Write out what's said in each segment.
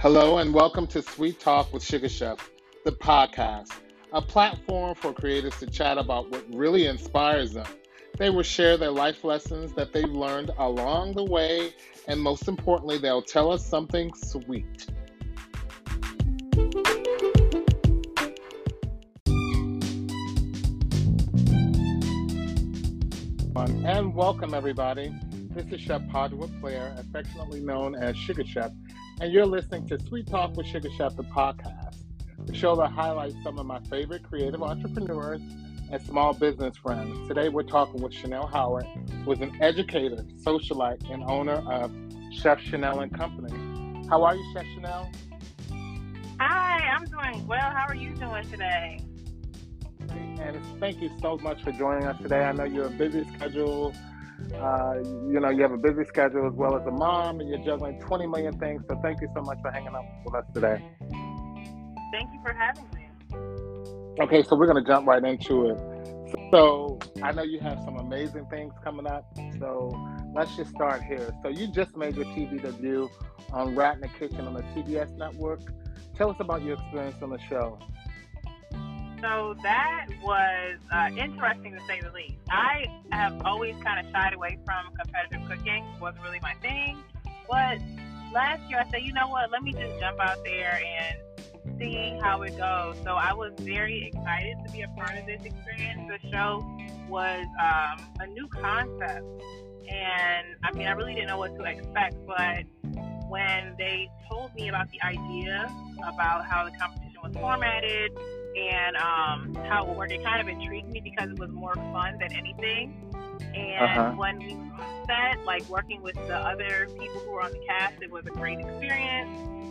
Hello, and welcome to Sweet Talk with SugaChef, the podcast, a platform for creators to chat about what really inspires them. They will share their life lessons that they've learned along the way, and most importantly, they'll tell us something sweet. And welcome, everybody. This is Chef Podwood Player, affectionately known as SugaChef, and you're listening to Sweet Talk with SugaChef, the podcast, the show that highlights some of my favorite creative entrepreneurs and small business friends. Today, we're talking with Shanel Howard, who is an educator, socialite, and owner of Chef Shanel and Company. How are you, Chef Shanel? Hi, I'm doing well. How are you doing today? And thank you so much for joining us today. I know you're a busy schedule uh, you know, you have a busy schedule as well as a mom, and you're juggling 20 million things. So thank you so much for hanging out with us today. Thank you for having me. Okay, so we're going to jump right into it. So I know you have some amazing things coming up. So let's just start here. So you just made your TV debut on Rat in the Kitchen on the TBS network. Tell us about your experience on the show. So that was uh, interesting to say the least. I have always kind of shied away from competitive cooking. wasn't really my thing. But last year I said, you know what? Let me just jump out there and see how it goes. So I was very excited to be a part of this experience. The show was um, a new concept, and I mean, I really didn't know what to expect. But when they told me about the idea about how the competition was formatted and um, how it would work. It kind of intrigued me because it was more fun than anything. And uh-huh. when we set, like working with the other people who were on the cast, it was a great experience.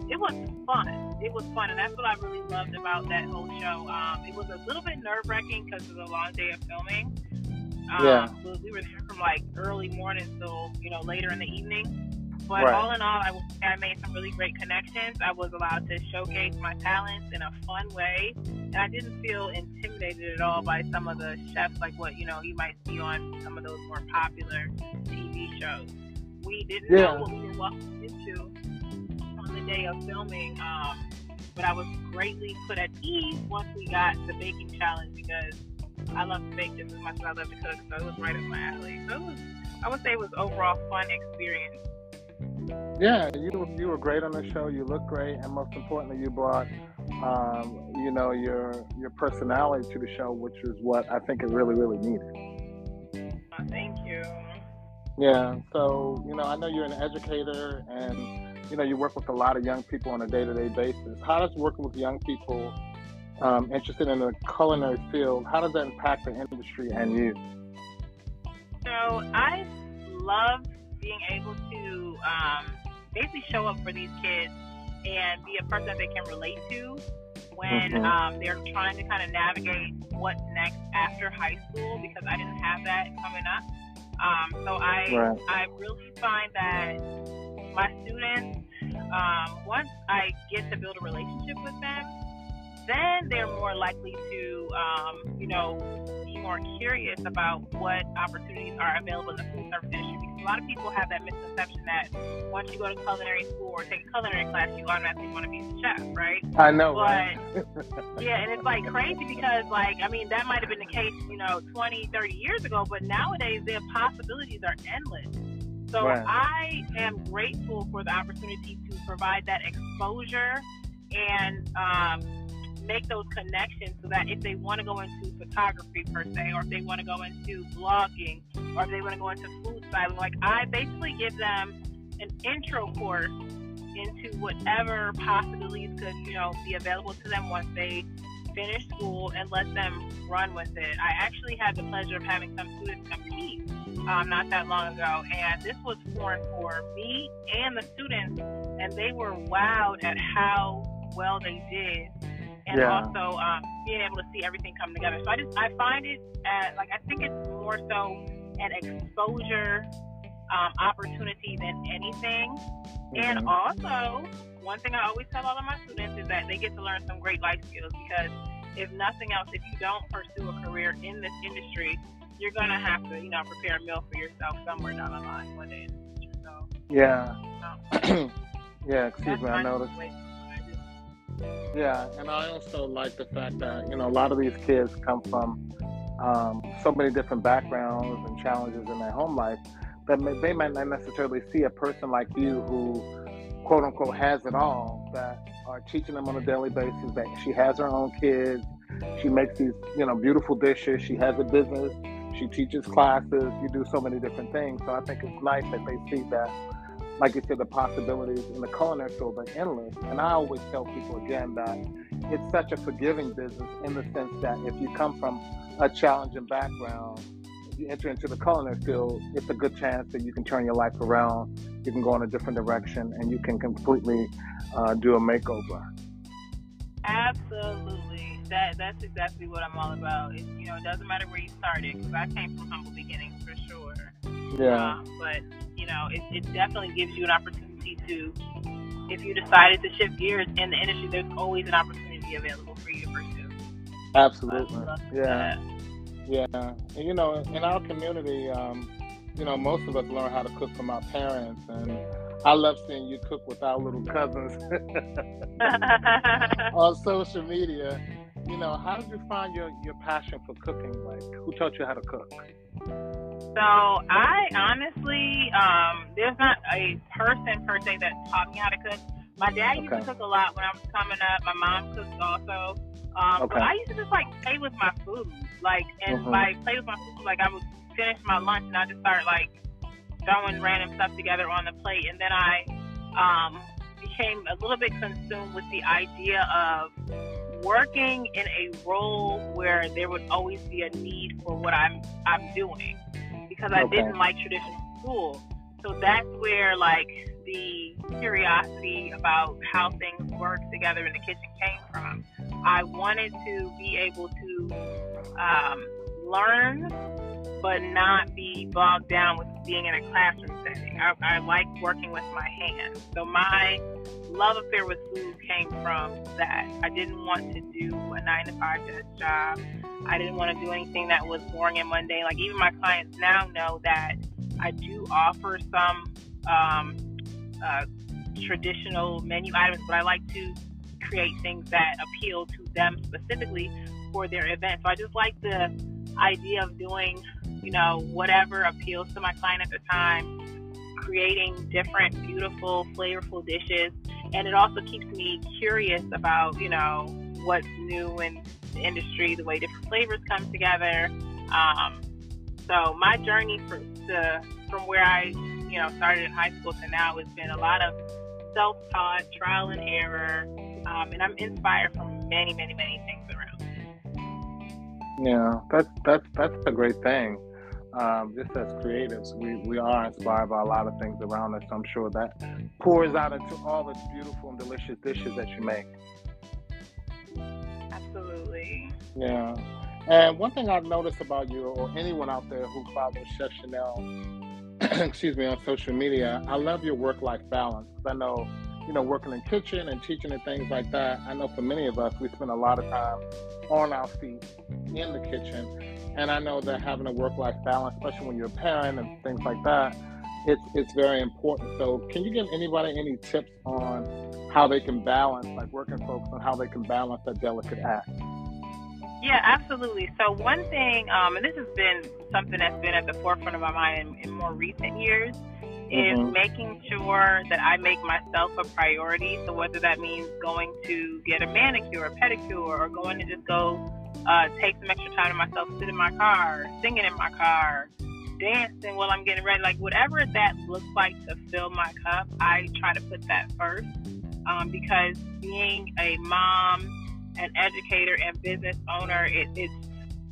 It was fun. It was fun, and that's what I really loved about that whole show. Um, it was a little bit nerve wracking because it was a long day of filming. Um, yeah. We were there from like early morning till you know later in the evening. But right. all in all, I, I made some really great connections. I was allowed to showcase my talents in a fun way, and I didn't feel intimidated at all by some of the chefs, like what you know you might see on some of those more popular TV shows. We didn't yeah. know what we were walking into on the day of filming, um, but I was greatly put at ease once we got the baking challenge because I love to bake just as much as I love to cook, so it was right up my alley. So it was, I would say, it was overall fun experience. Yeah, you you were great on the show. You look great, and most importantly, you brought um, you know your your personality to the show, which is what I think it really really needed. Thank you. Yeah. So you know, I know you're an educator, and you know you work with a lot of young people on a day to day basis. How does working with young people um, interested in the culinary field? How does that impact the industry and you? So I love being able to um, basically show up for these kids and be a person that they can relate to when mm-hmm. um, they're trying to kind of navigate what's next after high school because I didn't have that coming up. Um, so I right. I really find that my students um, once I get to build a relationship with them, then they're more likely to um, you know more curious about what opportunities are available in the food service industry because a lot of people have that misconception that once you go to culinary school or take a culinary class, you automatically want to be a chef, right? I know, but, right? yeah, and it's like crazy because, like, I mean, that might have been the case, you know, 20, 30 years ago, but nowadays their possibilities are endless. So right. I am grateful for the opportunity to provide that exposure and um, make those connections so that if they want to go into photography per se, or if they want to go into blogging, or if they want to go into food styling, like I basically give them an intro course into whatever possibilities could, you know, be available to them once they finish school and let them run with it. I actually had the pleasure of having some students compete um, not that long ago, and this was foreign for me and the students, and they were wowed at how well they did and yeah. also um, being able to see everything come together. So I just I find it at, like I think it's more so an exposure um, opportunity than anything. Mm-hmm. And also, one thing I always tell all of my students is that they get to learn some great life skills because if nothing else, if you don't pursue a career in this industry, you're gonna have to, you know, prepare a meal for yourself somewhere down the line one day. So, yeah. Yeah, excuse me, I noticed. Yeah, and I also like the fact that you know a lot of these kids come from um, so many different backgrounds and challenges in their home life that they might not necessarily see a person like you who, quote unquote, has it all. That are teaching them on a daily basis that she has her own kids, she makes these you know beautiful dishes, she has a business, she teaches classes, you do so many different things. So I think it's nice that they see that like you said, the possibilities in the culinary field are endless. And I always tell people again that it's such a forgiving business in the sense that if you come from a challenging background, if you enter into the culinary field, it's a good chance that you can turn your life around, you can go in a different direction, and you can completely uh, do a makeover. Absolutely. That that's exactly what I'm all about. It, you know, it doesn't matter where you started because I came from humble beginnings for sure. Yeah. Um, but you know, it, it definitely gives you an opportunity to, if you decided to shift gears in the industry, there's always an opportunity available for you to pursue. Absolutely. Yeah. that. Yeah, and you know, in our community, um, you know, most of us learn how to cook from our parents, and I love seeing you cook with our little cousins on social media. You know, how did you find your your passion for cooking? Like, who taught you how to cook? So I honestly, um, there's not a person per se that taught me how to cook. My dad used Okay. to cook a lot when I was coming up. My mom cooked also. Um, Okay. But I used to just like play with my food, like, and Mhm. by play with my food, like I would finish my lunch and I just start like throwing random stuff together on the plate, and then I um, became a little bit consumed with the idea of working in a role where there would always be a need for what I'm I'm doing because I Okay. didn't like traditional school. So that's where like the curiosity about how things work together in the kitchen came from. I wanted to be able to um, learn, but not be bogged down with being in a classroom setting. I, I like working with my hands. So my love affair with food came from that. I didn't want to do a nine to five desk job. I didn't want to do anything that was boring and mundane. Like even my clients now know that I do offer some um, uh, traditional menu items, but I like to create things that appeal to them specifically for their event. So I just like the idea of doing, you know, whatever appeals to my client at the time, creating different, beautiful, flavorful dishes. And it also keeps me curious about, you know, what's new in the industry, the way different flavors come together. Um, so my journey to, from where I, you know, started in high school to now has been a lot of self-taught, trial and error, um, and I'm inspired from many, many, many things around. Yeah, that's that's that's a great thing. Um, just as creatives, we, we are inspired by a lot of things around us. I'm sure that pours out into all the beautiful and delicious dishes that you make. Absolutely. Yeah. And one thing I've noticed about you, or anyone out there who follows Chef Shanel, excuse me, on social media, I love your work-life balance. I know, you know, working in kitchen and teaching and things like that. I know for many of us, we spend a lot of time on our feet in the kitchen, and I know that having a work-life balance, especially when you're a parent and things like that, it's it's very important. So, can you give anybody any tips on how they can balance, like working folks, on how they can balance that delicate act? Yeah, absolutely. So one thing, um, and this has been something that's been at the forefront of my mind in, in more recent years, is Mhm. making sure that I make myself a priority. So whether that means going to get a manicure, a pedicure, or going to just go uh, take some extra time to myself, sit in my car, singing in my car, dancing while I'm getting ready, like whatever that looks like to fill my cup, I try to put that first. Um, because being a mom, an educator, and business owner, it, it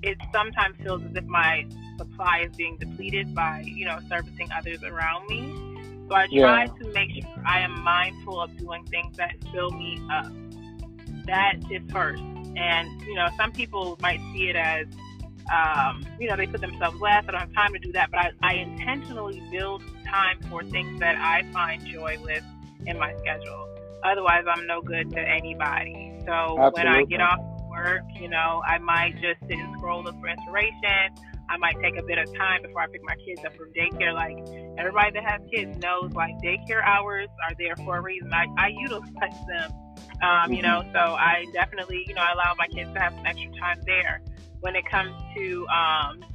it sometimes feels as if my supply is being depleted by you know servicing others around me. So I try Yeah. to make sure I am mindful of doing things that fill me up. That is first. And, you know, some people might see it as, um, you know, they put themselves last. I don't have time to do that. But I, I intentionally build time for things that I find joy with in my schedule. Otherwise, I'm no good to anybody. So when I get off work, you know, I might just sit and scroll, look for inspiration, I might take a bit of time before I pick my kids up from daycare. Like everybody that has kids knows, like daycare hours are there for a reason. I, I utilize them, um, you know. Mm-hmm. So I definitely, you know, I allow my kids to have some extra time there. When it comes to um,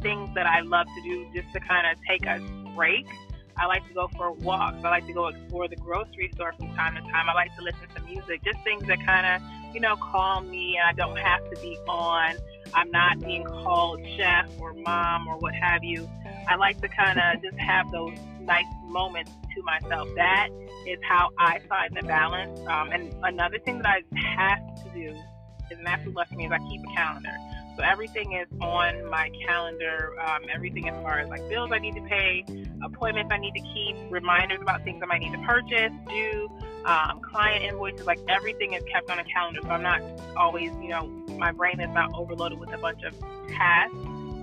things that I love to do, just to kind of take a break. I like to go for walks. I like to go explore the grocery store from time to time. I like to listen to music, just things that kind of, you know, calm me and I don't have to be on. I'm not being called chef or mom or what have you. I like to kind of just have those nice moments to myself. That is how I find the balance. Um, and another thing that I have to do is an absolute blessing is I keep a calendar. So everything is on my calendar. Um, everything as far as like bills I need to pay, appointments I need to keep, reminders about things I might need to purchase, do, um, client invoices. Like everything is kept on a calendar. So I'm not always, you know, my brain is not overloaded with a bunch of tasks.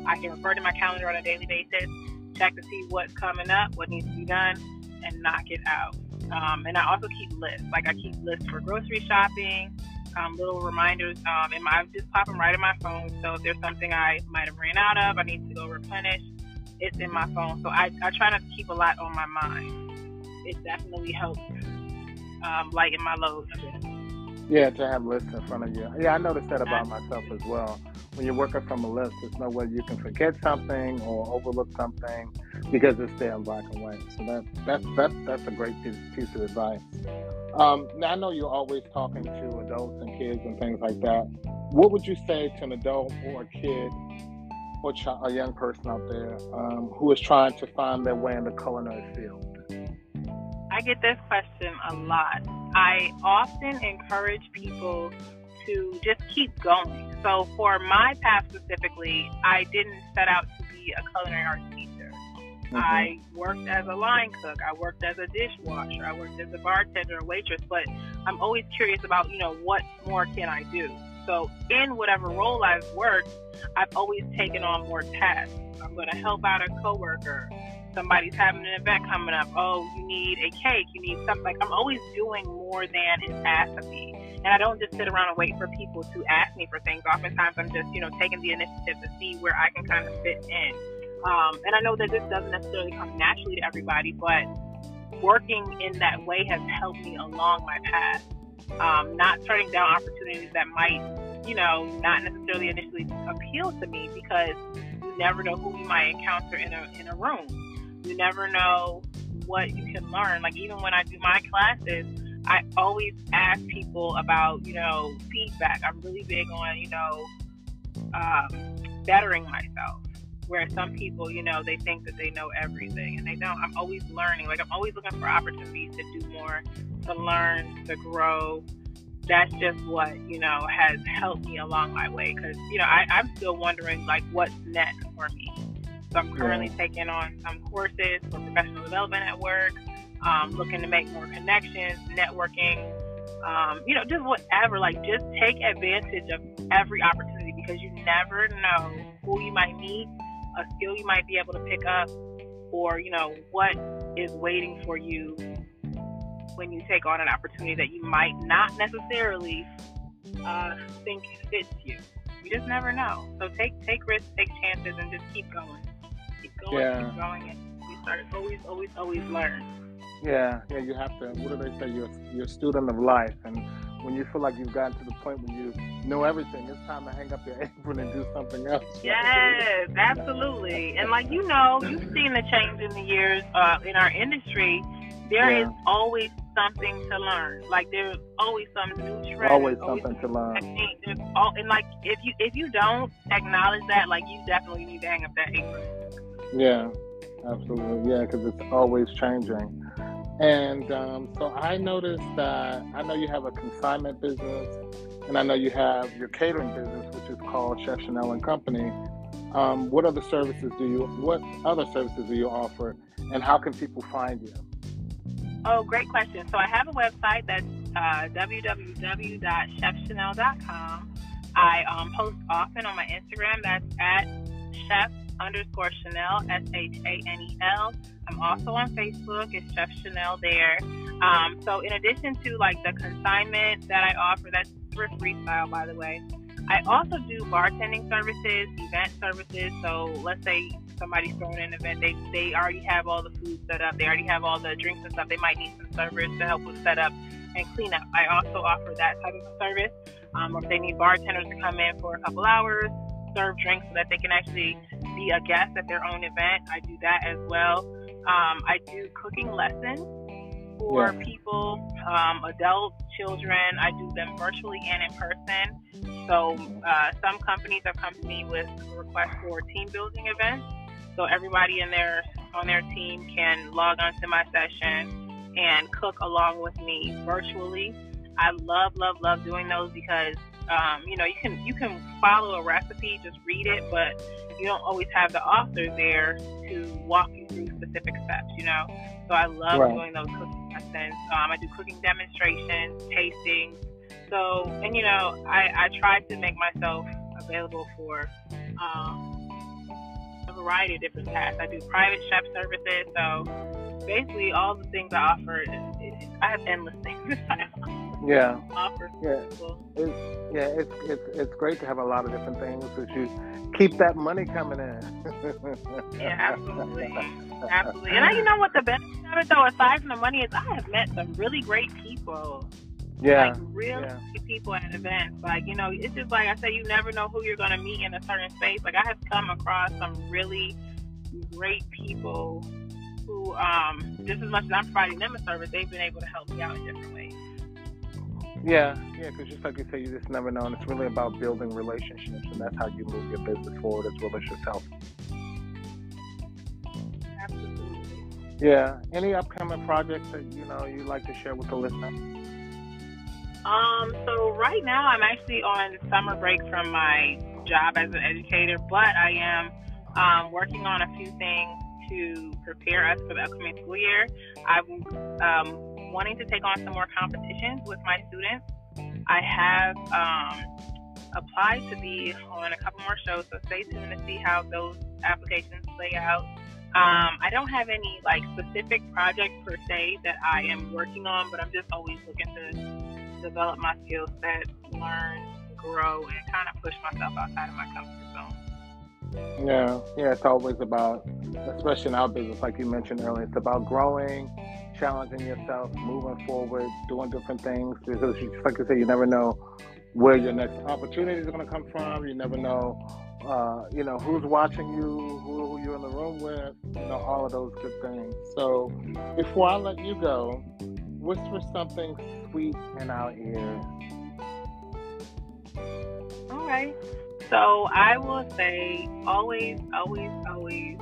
I can refer to my calendar on a daily basis, check to see what's coming up, what needs to be done, and knock it out. Um, and I also keep lists. Like I keep lists for grocery shopping, um, little reminders. Um, and I just pop them right in my phone. So if there's something I might have ran out of, I need to go replenish, it's in my phone. So I, I try not to keep a lot on my mind. It definitely helps um, lighten my load a bit. Yeah, to have lists in front of you. Yeah, I noticed that about myself as well. When you're working from a list, there's no way you can forget something or overlook something because it's there in black and white. So that that's that's that's a great piece, piece of advice. Um, now I know you're always talking to adults and kids and things like that. What would you say to an adult or a kid or a young person out there um, who is trying to find their way in the culinary field? I get this question a lot. I often encourage people to just keep going. So for my path specifically, I didn't set out to be a culinary arts teacher. Mm-hmm. I worked as a line cook. I worked as a dishwasher. I worked as a bartender, a waitress. But I'm always curious about, you know, what more can I do? So in whatever role I've worked, I've always taken on more tasks. I'm going to help out a coworker. Somebody's having an event coming up. Oh, you need a cake. You need something. Like I'm always doing more than is asked of me. And I don't just sit around and wait for people to ask me for things. Oftentimes I'm just, you know, taking the initiative to see where I can kind of fit in. Um, and I know that this doesn't necessarily come naturally to everybody, but working in that way has helped me along my path. Um, not turning down opportunities that might, you know, not necessarily initially appeal to me because you never know who you might encounter in a in a room. You never know what you can learn. Like even when I do my classes, I always ask people about, you know, feedback. I'm really big on, you know, um, bettering myself where some people, you know, they think that they know everything and they don't. I'm always learning. Like I'm always looking for opportunities to do more, to learn, to grow. That's just what, you know, has helped me along my way. Cause, you know, I, I'm still wondering like what's next for me. So I'm currently yeah. taking on some courses for professional development at work, um, looking to make more connections, networking, um, you know, just whatever. Like, just take advantage of every opportunity because you never know who you might meet a skill you might be able to pick up, or you know what is waiting for you when you take on an opportunity that you might not necessarily uh, think fits you. You just never know. So take take risks, take chances, and just keep going. Going, yeah. going, and you start always, always, always learn. Yeah, yeah. You have to. What do they say? You're you're a student of life, and when you feel like you've gotten to the point when you know everything, it's time to hang up your apron and do something else. Yes, absolutely. And like you know, you've seen the change in the years uh, in our industry. There yeah. is always something to learn. Like there's always some new trend. Always something to learn. There's all, and like if you if you don't acknowledge that, like you definitely need to hang up that apron. Yeah, absolutely. Yeah, because it's always changing. And um, so I noticed that I know you have a consignment business, and I know you have your catering business, which is called Chef Shanel and Company. Um, what other services do you? What other services do you offer, and how can people find you? Oh, great question. So I have a website that's uh, www.chefshanel.com. I um, post often on my Instagram. That's at chef underscore Shanel, S H A N E L. I'm also on Facebook. It's Chef Shanel there. Um, so in addition to like the consignment that I offer, that's thrift freestyle, by the way. I also do bartending services, event services. So let's say somebody's throwing an event, they they already have all the food set up, they already have all the drinks and stuff. They might need some servers to help with setup and cleanup. I also offer that type of service. Um, or if they need bartenders to come in for a couple hours, serve drinks so that they can actually be a guest at their own event, I do that as well. Um, I do cooking lessons for yeah. people, um, adults, children. I do them virtually and in person. So uh, some companies have come to me with requests for team building events. So everybody in their on their team can log on to my session and cook along with me virtually. I love, love, love doing those because um, you know you can you can follow a recipe, just read it, but you don't always have the author there to walk you through specific steps. You know, so I love right. doing those cooking lessons. Um, I do cooking demonstrations, tastings. So, and you know, I, I try to make myself available for um, a variety of different tasks. I do private chef services. So, basically, all the things I offer, I have endless things. yeah. Offer yeah. It's, yeah, it's, it's it's great to have a lot of different things that you keep that money coming in. yeah, absolutely, absolutely. And I, you know what the benefit of it though, aside from the money, is I have met some really great people. Yeah. Like real yeah. people at events. Like, you know, it's just like I said, you never know who you're gonna meet in a certain space. Like I have come across some really great people who um just as much as I'm providing them a service, they've been able to help me out in different ways. Yeah, yeah, because just like you say, you just never know, and it's really about building relationships, and that's how you move your business forward as well as yourself. Absolutely. Yeah. Any upcoming projects that you know you'd like to share with the listener? Um. So right now, I'm actually on summer break from my job as an educator, but I am um, working on a few things to prepare us for the upcoming school year. I'm um, wanting to take on some more competitions with my students. I have um, applied to be on a couple more shows, so stay tuned to see how those applications play out. Um, I don't have any like specific project per se that I am working on, but I'm just always looking to develop my skill set, learn, grow, and kind of push myself outside of my comfort zone. Yeah, yeah, it's always about, especially in our business, like you mentioned earlier, it's about growing, challenging yourself, moving forward, doing different things. Because, like I said, you never know where your next opportunity is going to come from. You never know, uh, you know, who's watching you, who, who, you're in the room with, you know, all of those good things. So, before I let you go, whisper something sweet in our ear. All right. So I will say, always, always, always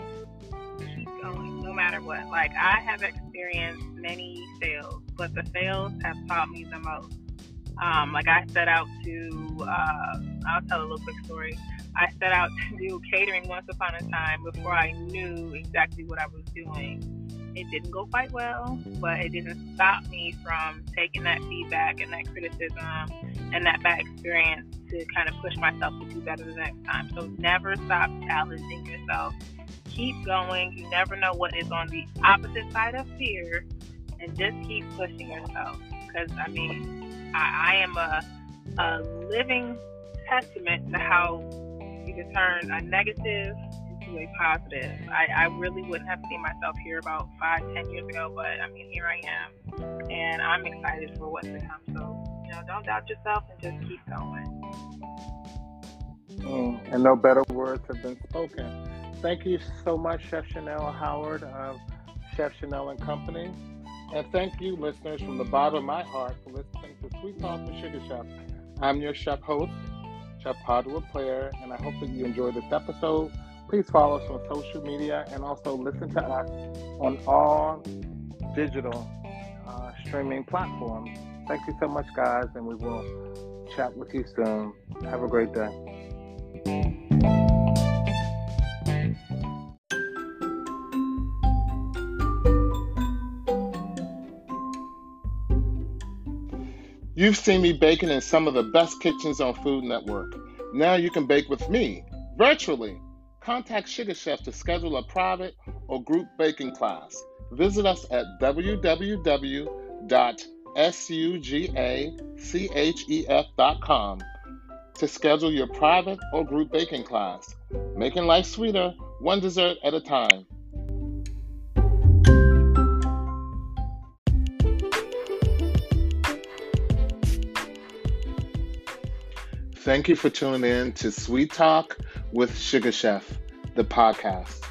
keep going, no matter what. Like I have experienced many fails, but the fails have taught me the most. Um, like I set out to, uh, I'll tell a little quick story. I set out to do catering once upon a time before I knew exactly what I was doing. It didn't go quite well, but it didn't stop me from taking that feedback and that criticism and that bad experience to kind of push myself to do better the next time. So never stop challenging yourself. Keep going. You never know what is on the opposite side of fear and just keep pushing yourself. Because I mean, I, I am a, a living testament to how you can turn a negative a positive. I, I really wouldn't have seen myself here about five, ten years ago, but I mean, here I am, and I'm excited for what's to come. So, you know, don't doubt yourself and just keep going. Mm, and no better words have been spoken. Thank you so much, Chef Shanel Howard of Chef Shanel and Company. And thank you, listeners, from the bottom of my heart for listening to Sweet Talk with SugaChef. I'm your chef host, Chef Padua Player, and I hope that you enjoyed this episode. Please follow us on social media and also listen to us on all digital uh, streaming platforms. Thank you so much, guys, and we will chat with you soon. Have a great day. You've seen me baking in some of the best kitchens on Food Network. Now you can bake with me virtually. Contact SugaChef to schedule a private or group baking class. Visit us at www.sugachef.com. to schedule your private or group baking class, making life sweeter one dessert at a time. Thank you for tuning in to Sweet Talk with SugaChef, the podcast.